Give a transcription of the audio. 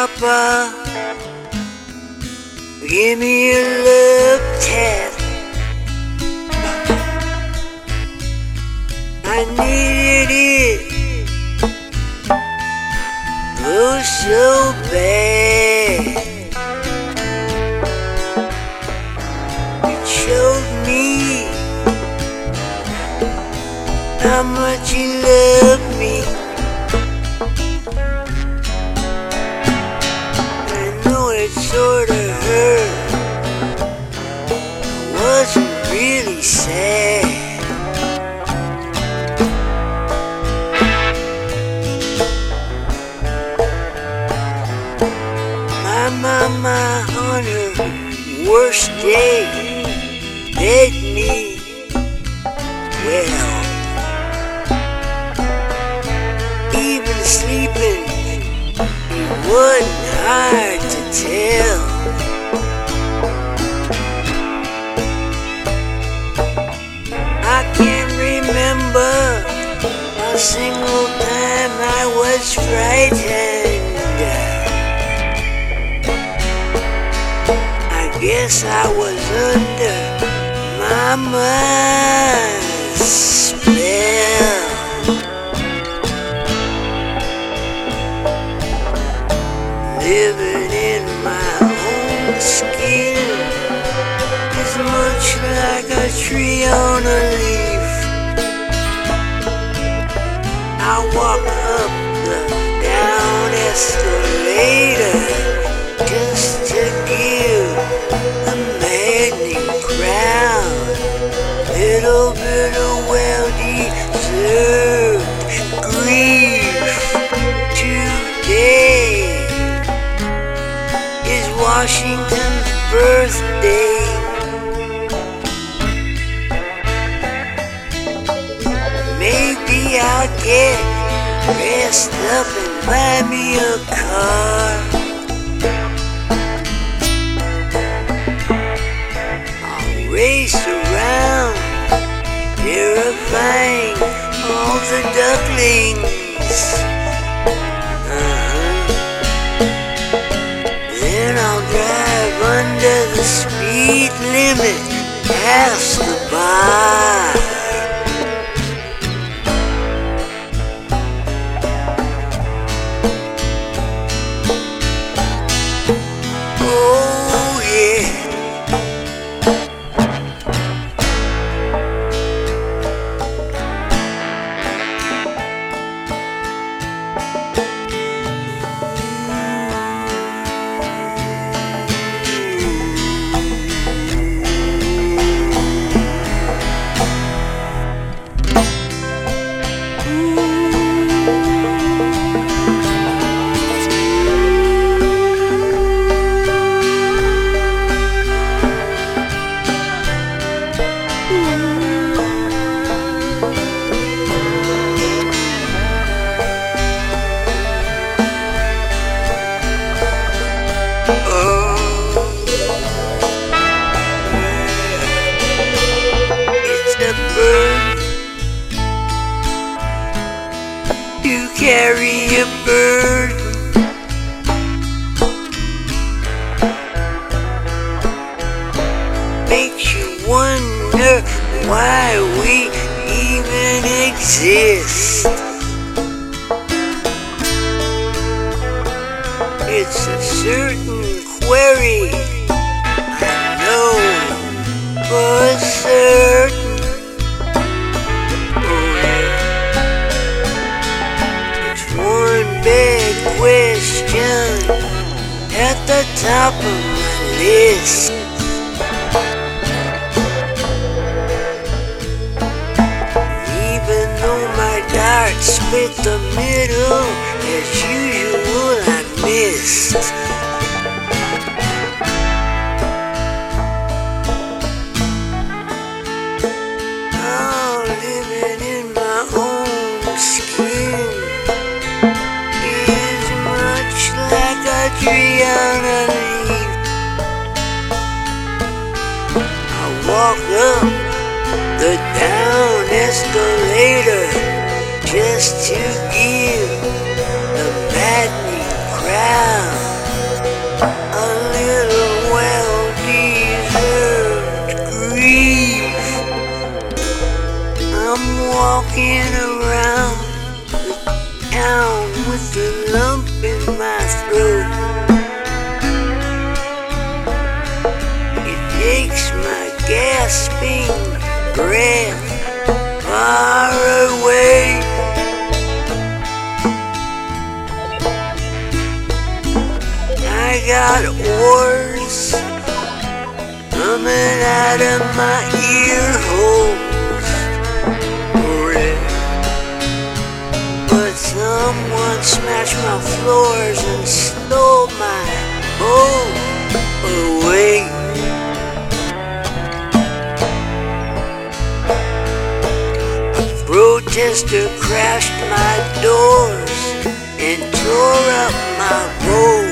Papa, give me a love tap. I needed mama on her worst day fed me well. Even sleeping it wasn't hard guess I was under mama's spell. Living in my own skin is much like a tree on a leaf. I walk up the down escalator little bit well-deserved grief today is Washington's birthday. Maybe I'll get dressed up and buy me a car. Race around, terrifying all the ducklings. Uh-huh. Then I'll drive under the speed limit past the bar. Makes you wonder why we even exist. It's a certain query. I know for certain. Oh, yeah. It's one big question at the top of my list. Split the middle, as usual I missed. Oh, living in my own skin is much like a tree on a leaf. I walk up the down escalator just to give the maddening crowd a little well-deserved grief. I'm walking around the town with a lump in my throat. It takes my gasping breath far away. I got oars coming out of my ear holes. Red. But someone smashed my floors and stole my boat away. A protester crashed my doors and tore up my boat.